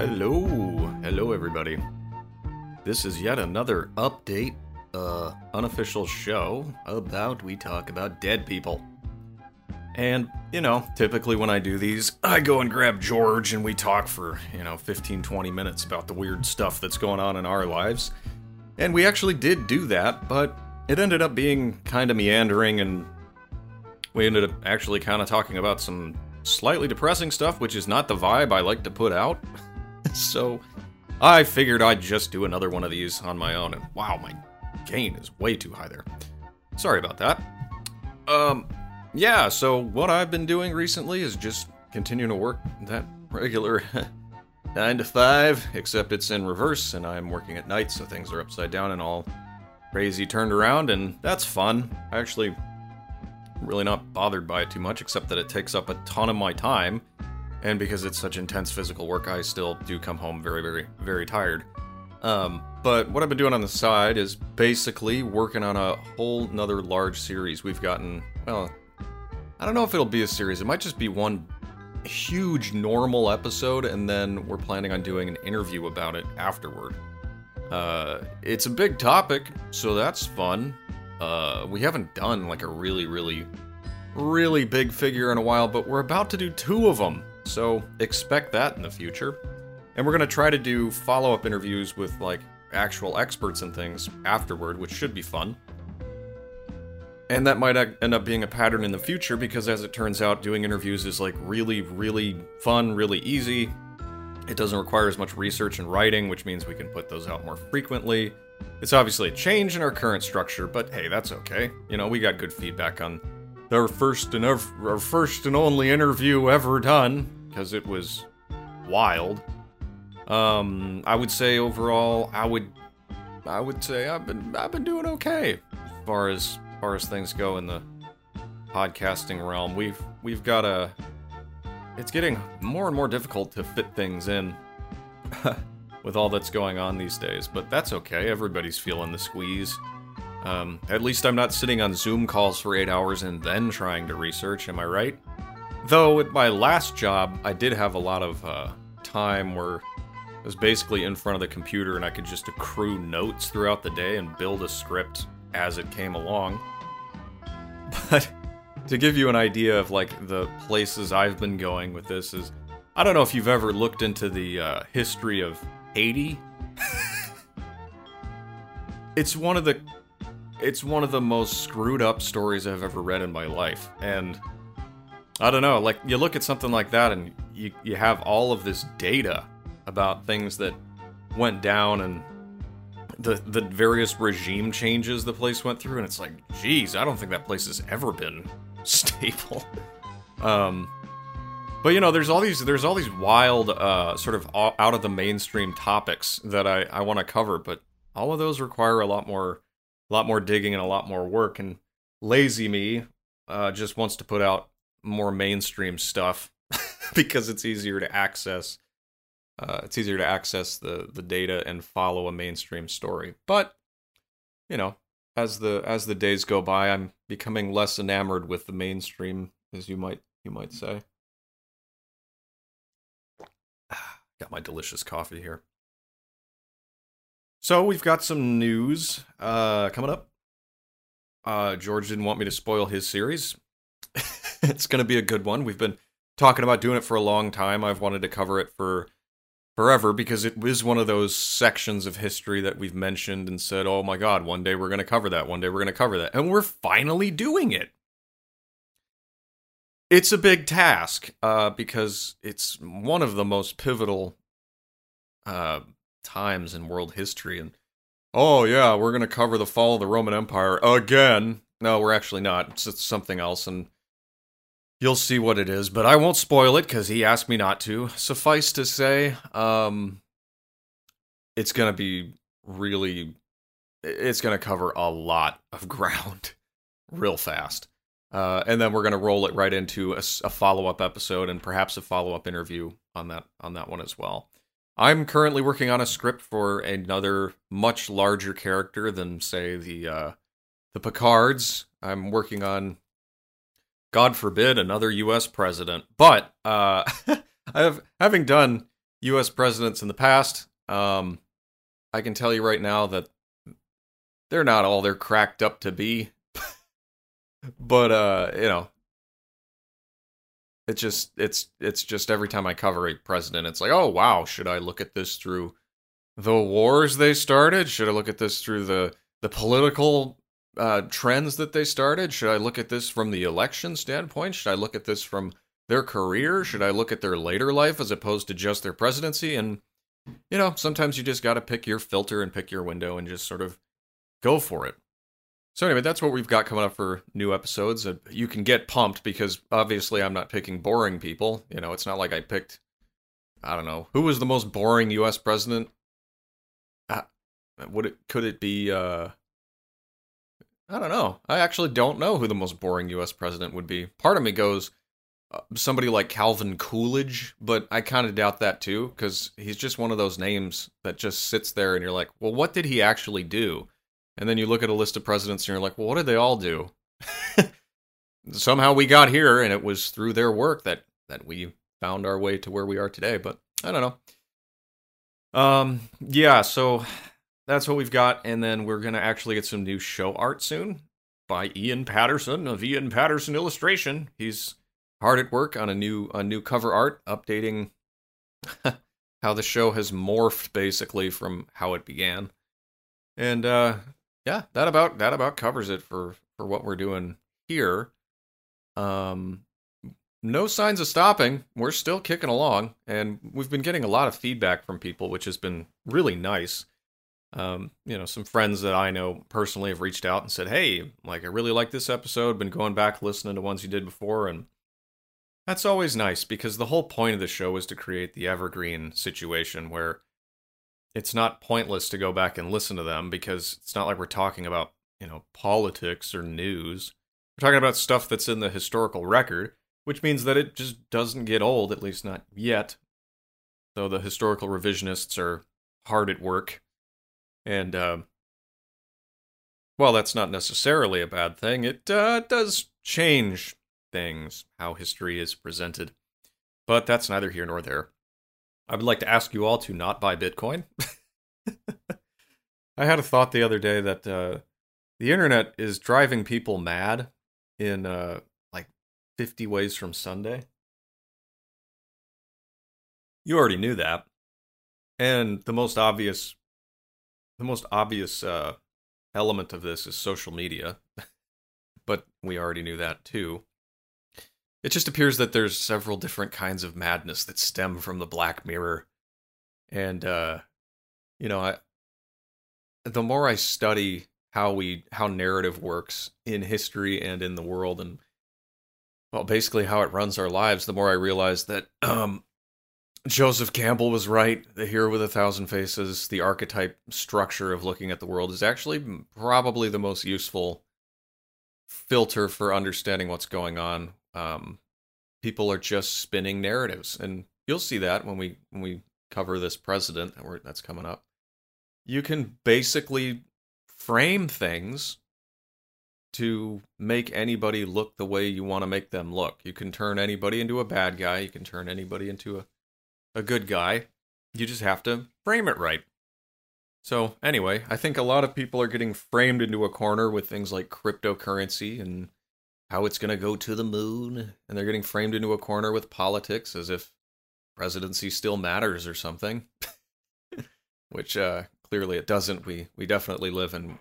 Hello, hello everybody. This is yet another update, uh, unofficial show about we talk about dead people. And, you know, typically when I do these, I go and grab George and we talk for, you know, 15, 20 minutes about the weird stuff that's going on in our lives. And we actually did do that, but it ended up being kind of meandering and we ended up actually kind of talking about some slightly depressing stuff, which is not the vibe I like to put out. so I figured I'd just do another one of these on my own, and wow, my gain is way too high there. Sorry about that. Um, yeah, so what I've been doing recently is just continuing to work that regular 9 to 5, except it's in reverse, and I'm working at night, so things are upside down and all crazy turned around, and that's fun. I actually really not bothered by it too much, except that it takes up a ton of my time. And because it's such intense physical work, I still do come home very, very, very tired. Um, but what I've been doing on the side is basically working on a whole nother large series. We've gotten, well, I don't know if it'll be a series. It might just be one huge normal episode, and then we're planning on doing an interview about it afterward. Uh, it's a big topic, so that's fun. Uh, we haven't done like a really, really, really big figure in a while, but we're about to do two of them. So expect that in the future. And we're going to try to do follow up interviews with like actual experts and things afterward, which should be fun. And that might end up being a pattern in the future because, as it turns out, doing interviews is like really, really fun, really easy. It doesn't require as much research and writing, which means we can put those out more frequently. It's obviously a change in our current structure, but hey, that's okay. You know, we got good feedback on our first and our, our first and only interview ever done because it was wild. Um, I would say overall, I would, I would say I've been I've been doing okay as far as, as far as things go in the podcasting realm. We've we've got a. It's getting more and more difficult to fit things in. with all that's going on these days, but that's okay. Everybody's feeling the squeeze. Um, at least I'm not sitting on Zoom calls for eight hours and then trying to research, am I right? Though at my last job, I did have a lot of uh, time where I was basically in front of the computer and I could just accrue notes throughout the day and build a script as it came along. But to give you an idea of like the places I've been going with this is I don't know if you've ever looked into the uh, history of Haiti it's one of the it's one of the most screwed up stories I've ever read in my life. And I don't know, like you look at something like that and you you have all of this data about things that went down and the the various regime changes the place went through and it's like, geez, I don't think that place has ever been stable. Um but you know, there's all these there's all these wild, uh, sort of out of the mainstream topics that I I want to cover, but all of those require a lot more, a lot more digging and a lot more work. And lazy me uh, just wants to put out more mainstream stuff because it's easier to access. Uh, it's easier to access the the data and follow a mainstream story. But you know, as the as the days go by, I'm becoming less enamored with the mainstream, as you might you might say. Got my delicious coffee here. So we've got some news uh, coming up. Uh, George didn't want me to spoil his series. it's going to be a good one. We've been talking about doing it for a long time. I've wanted to cover it for forever because it is one of those sections of history that we've mentioned and said, "Oh my God, one day we're going to cover that. One day we're going to cover that," and we're finally doing it. It's a big task uh, because it's one of the most pivotal uh, times in world history. And oh yeah, we're gonna cover the fall of the Roman Empire again. No, we're actually not. It's, it's something else, and you'll see what it is. But I won't spoil it because he asked me not to. Suffice to say, um, it's gonna be really. It's gonna cover a lot of ground real fast. Uh, and then we're going to roll it right into a, a follow up episode and perhaps a follow up interview on that on that one as well. I'm currently working on a script for another much larger character than say the uh, the Picards. I'm working on, God forbid, another U.S. president. But uh, have having done U.S. presidents in the past. Um, I can tell you right now that they're not all they're cracked up to be. but uh, you know, it's just it's it's just every time I cover a president, it's like, oh wow, should I look at this through the wars they started? Should I look at this through the the political uh, trends that they started? Should I look at this from the election standpoint? Should I look at this from their career? Should I look at their later life as opposed to just their presidency? And you know, sometimes you just got to pick your filter and pick your window and just sort of go for it. So anyway, that's what we've got coming up for new episodes. Uh, you can get pumped because obviously I'm not picking boring people. You know, it's not like I picked I don't know who was the most boring U.S. president. Uh, would it could it be? uh I don't know. I actually don't know who the most boring U.S. president would be. Part of me goes uh, somebody like Calvin Coolidge, but I kind of doubt that too because he's just one of those names that just sits there and you're like, well, what did he actually do? And then you look at a list of presidents and you're like, well, what did they all do? Somehow we got here, and it was through their work that that we found our way to where we are today. But I don't know. Um, yeah, so that's what we've got, and then we're gonna actually get some new show art soon by Ian Patterson of Ian Patterson Illustration. He's hard at work on a new a new cover art, updating how the show has morphed basically from how it began. And uh yeah, that about that about covers it for for what we're doing here. Um, no signs of stopping. We're still kicking along, and we've been getting a lot of feedback from people, which has been really nice. Um, you know, some friends that I know personally have reached out and said, "Hey, like I really like this episode. Been going back listening to ones you did before, and that's always nice because the whole point of the show is to create the evergreen situation where it's not pointless to go back and listen to them because it's not like we're talking about, you know, politics or news. We're talking about stuff that's in the historical record, which means that it just doesn't get old, at least not yet. So the historical revisionists are hard at work. And, well, that's not necessarily a bad thing. It uh, does change things, how history is presented. But that's neither here nor there. I would like to ask you all to not buy Bitcoin. I had a thought the other day that uh, the internet is driving people mad in uh, like 50 ways from Sunday. You already knew that. And the most obvious the most obvious uh, element of this is social media. but we already knew that too. It just appears that there's several different kinds of madness that stem from the Black Mirror. And uh you know, I the more I study how we how narrative works in history and in the world and well basically how it runs our lives, the more I realize that um Joseph Campbell was right. The hero with a thousand faces, the archetype structure of looking at the world is actually probably the most useful filter for understanding what's going on um, people are just spinning narratives, and you'll see that when we when we cover this president that's coming up. You can basically frame things to make anybody look the way you want to make them look. You can turn anybody into a bad guy. You can turn anybody into a, a good guy. You just have to frame it right. So, anyway, I think a lot of people are getting framed into a corner with things like cryptocurrency and how it's going to go to the moon, and they're getting framed into a corner with politics as if presidency still matters or something, which uh, clearly it doesn't. We we definitely live in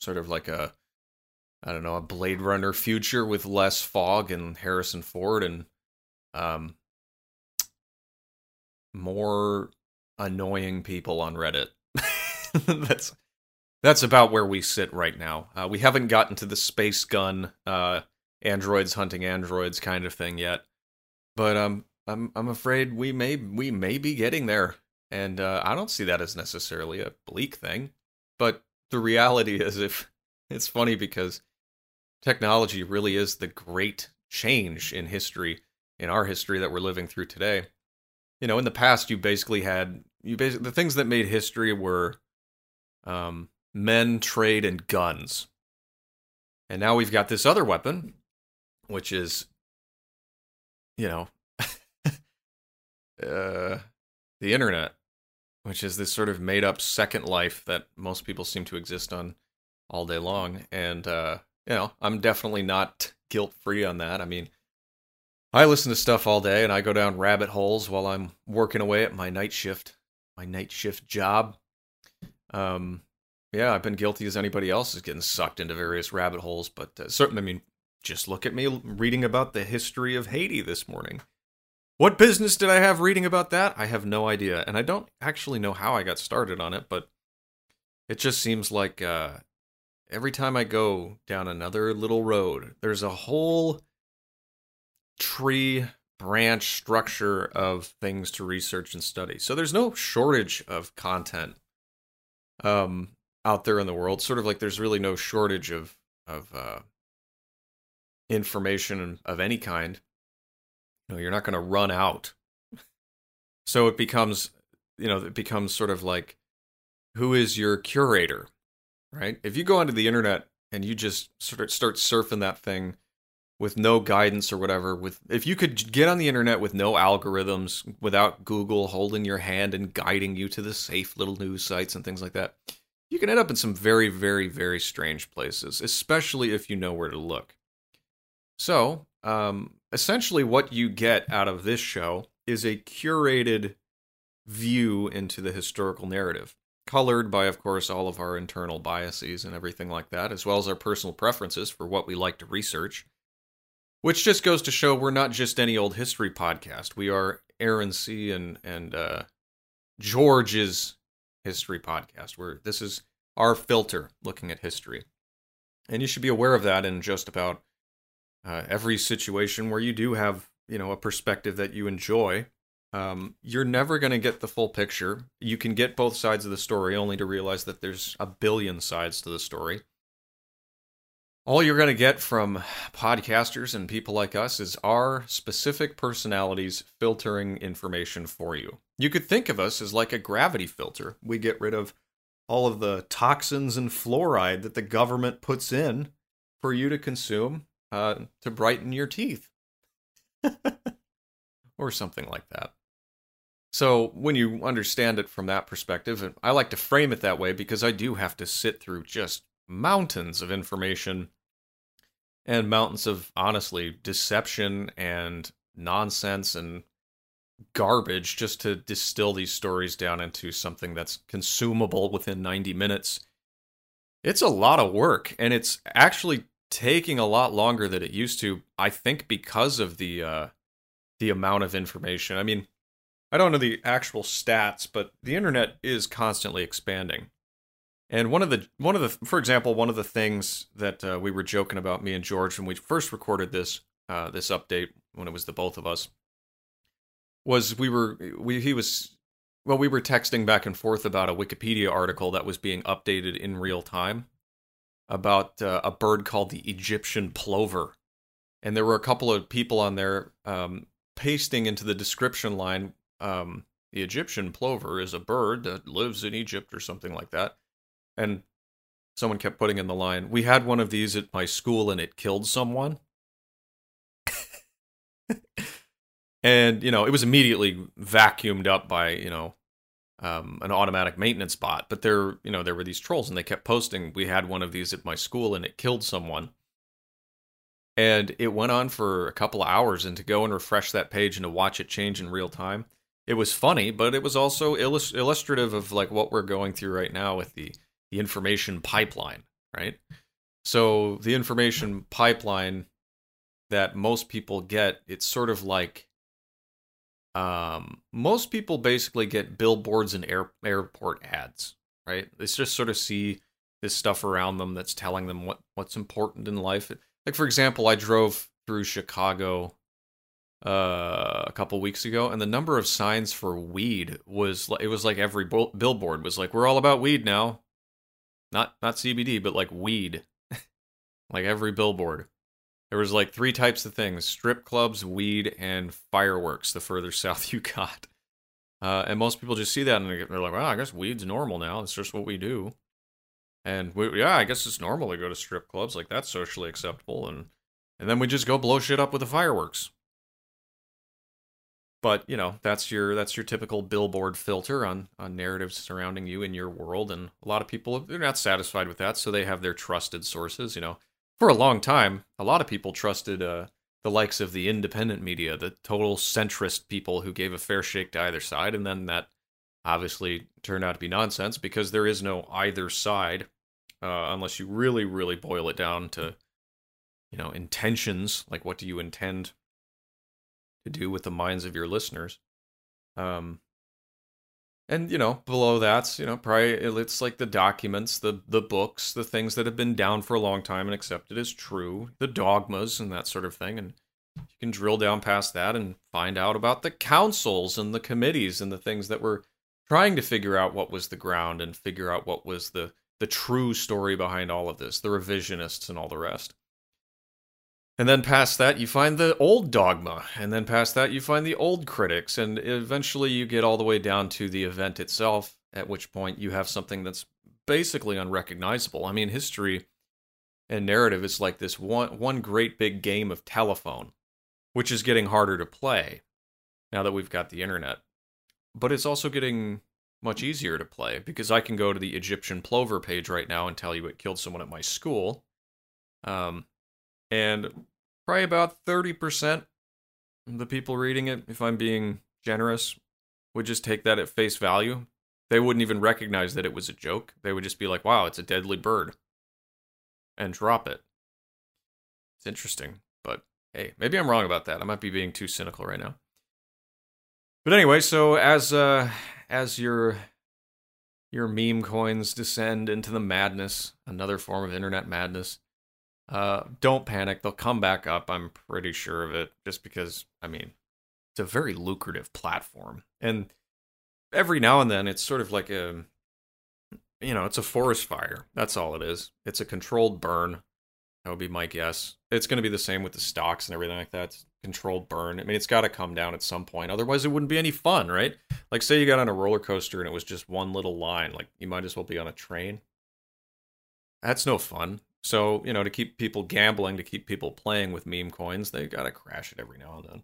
sort of like a I don't know a Blade Runner future with less fog and Harrison Ford and um more annoying people on Reddit. that's that's about where we sit right now. Uh, we haven't gotten to the space gun uh, androids hunting androids kind of thing yet. But um, I'm I'm afraid we may we may be getting there, and uh, I don't see that as necessarily a bleak thing. But the reality is, if it's funny because technology really is the great change in history, in our history that we're living through today. You know, in the past, you basically had you basically the things that made history were um, men, trade, and guns. And now we've got this other weapon which is, you know, uh, the internet, which is this sort of made up second life that most people seem to exist on all day long. And, uh, you know, I'm definitely not guilt free on that. I mean, I listen to stuff all day and I go down rabbit holes while I'm working away at my night shift, my night shift job. Um, yeah, I've been guilty as anybody else is getting sucked into various rabbit holes, but uh, certainly, I mean, just look at me reading about the history of Haiti this morning. What business did I have reading about that? I have no idea, and I don't actually know how I got started on it, but it just seems like uh, every time I go down another little road, there's a whole tree branch structure of things to research and study. So there's no shortage of content um, out there in the world. Sort of like there's really no shortage of of uh, information of any kind. You know, you're not going to run out. So it becomes, you know, it becomes sort of like, who is your curator, right? If you go onto the internet and you just sort of start surfing that thing with no guidance or whatever, with if you could get on the internet with no algorithms, without Google holding your hand and guiding you to the safe little news sites and things like that, you can end up in some very, very, very strange places, especially if you know where to look. So, um, essentially, what you get out of this show is a curated view into the historical narrative, colored by, of course, all of our internal biases and everything like that, as well as our personal preferences for what we like to research. Which just goes to show we're not just any old history podcast. We are Aaron C. and and uh, George's history podcast. Where this is our filter looking at history, and you should be aware of that in just about uh, every situation where you do have you know a perspective that you enjoy um, you're never going to get the full picture you can get both sides of the story only to realize that there's a billion sides to the story all you're going to get from podcasters and people like us is our specific personalities filtering information for you. You could think of us as like a gravity filter. We get rid of all of the toxins and fluoride that the government puts in for you to consume uh, to brighten your teeth. Or something like that. So, when you understand it from that perspective, I like to frame it that way because I do have to sit through just mountains of information and mountains of honestly deception and nonsense and garbage just to distill these stories down into something that's consumable within 90 minutes. It's a lot of work and it's actually taking a lot longer than it used to. I think because of the uh, the amount of information. I mean, I don't know the actual stats, but the internet is constantly expanding. And one of the one of the for example, one of the things that uh, we were joking about me and George when we first recorded this uh, this update when it was the both of us was we were we he was well we were texting back and forth about a Wikipedia article that was being updated in real time about uh, a bird called the Egyptian plover. And there were a couple of people on there um, pasting into the description line um, the Egyptian plover is a bird that lives in Egypt or something like that. And someone kept putting in the line, We had one of these at my school and it killed someone. and, you know, it was immediately vacuumed up by, you know, um, an automatic maintenance bot. But there, you know, there were these trolls, and they kept posting. We had one of these at my school, and it killed someone. And it went on for a couple of hours, and to go and refresh that page and to watch it change in real time, it was funny, but it was also illust- illustrative of like what we're going through right now with the the information pipeline, right? So the information pipeline that most people get, it's sort of like um, most people basically get billboards and air, airport ads, right? They just sort of see this stuff around them that's telling them what what's important in life. Like for example, I drove through Chicago uh, a couple weeks ago, and the number of signs for weed was it was like every billboard was like, "We're all about weed now." Not not CBD, but like weed, like every billboard. There was like three types of things: strip clubs, weed, and fireworks. The further south you got, uh, and most people just see that and they're like, "Well, I guess weed's normal now. It's just what we do." And we, yeah, I guess it's normal to go to strip clubs. Like that's socially acceptable, and and then we just go blow shit up with the fireworks. But you know that's your that's your typical billboard filter on on narratives surrounding you in your world and a lot of people they're not satisfied with that so they have their trusted sources you know. For a long time a lot of people trusted uh, the likes of the independent media the total centrist people who gave a fair shake to either side and then that obviously turned out to be nonsense because there is no either side uh, unless you really really boil it down to you know intentions like what do you intend to do with the minds of your listeners. Um, and you know, below that's you know, probably it's like the documents, the the books, the things that have been down for a long time and accepted as true, the dogmas and that sort of thing. And you can drill down past that and find out about the councils and the committees and the things that were trying to figure out what was the ground and figure out what was the the true story behind all of this, the revisionists and all the rest. And then past that, you find the old dogma. And then past that, you find the old critics. And eventually, you get all the way down to the event itself, at which point you have something that's basically unrecognizable. I mean, history and narrative is like this one, one great big game of telephone, which is getting harder to play now that we've got the internet. But it's also getting much easier to play because I can go to the Egyptian plover page right now and tell you it killed someone at my school. Um, and probably about 30% of the people reading it, if I'm being generous, would just take that at face value. They wouldn't even recognize that it was a joke. They would just be like, wow, it's a deadly bird. And drop it. It's interesting. But hey, maybe I'm wrong about that. I might be being too cynical right now. But anyway, so as uh as your your meme coins descend into the madness, another form of internet madness, uh, don't panic; they'll come back up. I'm pretty sure of it, just because I mean, it's a very lucrative platform, and every now and then it's sort of like a, you know, it's a forest fire. That's all it is. It's a controlled burn. That would be my guess. It's going to be the same with the stocks and everything like that. It's controlled burn. I mean, it's got to come down at some point. Otherwise, it wouldn't be any fun, right? Like, say you got on a roller coaster and it was just one little line. Like, you might as well be on a train. That's no fun. So, you know, to keep people gambling, to keep people playing with meme coins, they got to crash it every now and then.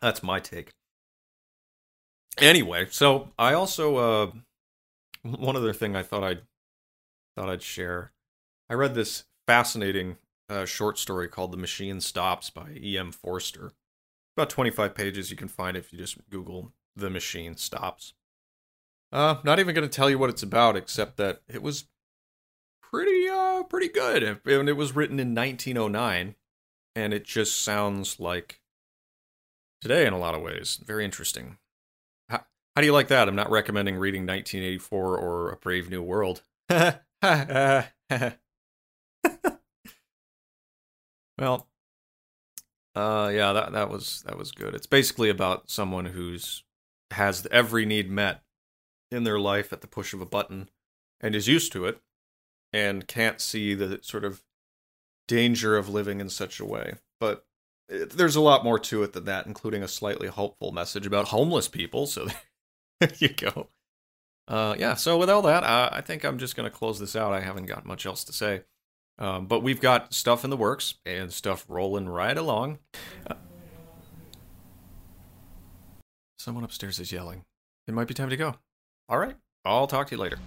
That's my take. Anyway, so I also uh one other thing I thought I'd thought I'd share. I read this fascinating uh, short story called "The Machine Stops" by E.M. Forster. About 25 pages. You can find if you just Google "The Machine Stops." Uh, not even going to tell you what it's about, except that it was pretty good. And it was written in 1909 and it just sounds like today in a lot of ways. Very interesting. How, how do you like that? I'm not recommending reading 1984 or A Brave New World. well, uh yeah, that that was that was good. It's basically about someone who's has every need met in their life at the push of a button and is used to it and can't see the sort of danger of living in such a way. But it, there's a lot more to it than that, including a slightly hopeful message about homeless people. So there you go. Uh, yeah, so with all that, uh, I think I'm just going to close this out. I haven't got much else to say. Um, but we've got stuff in the works and stuff rolling right along. Someone upstairs is yelling. It might be time to go. All right, I'll talk to you later.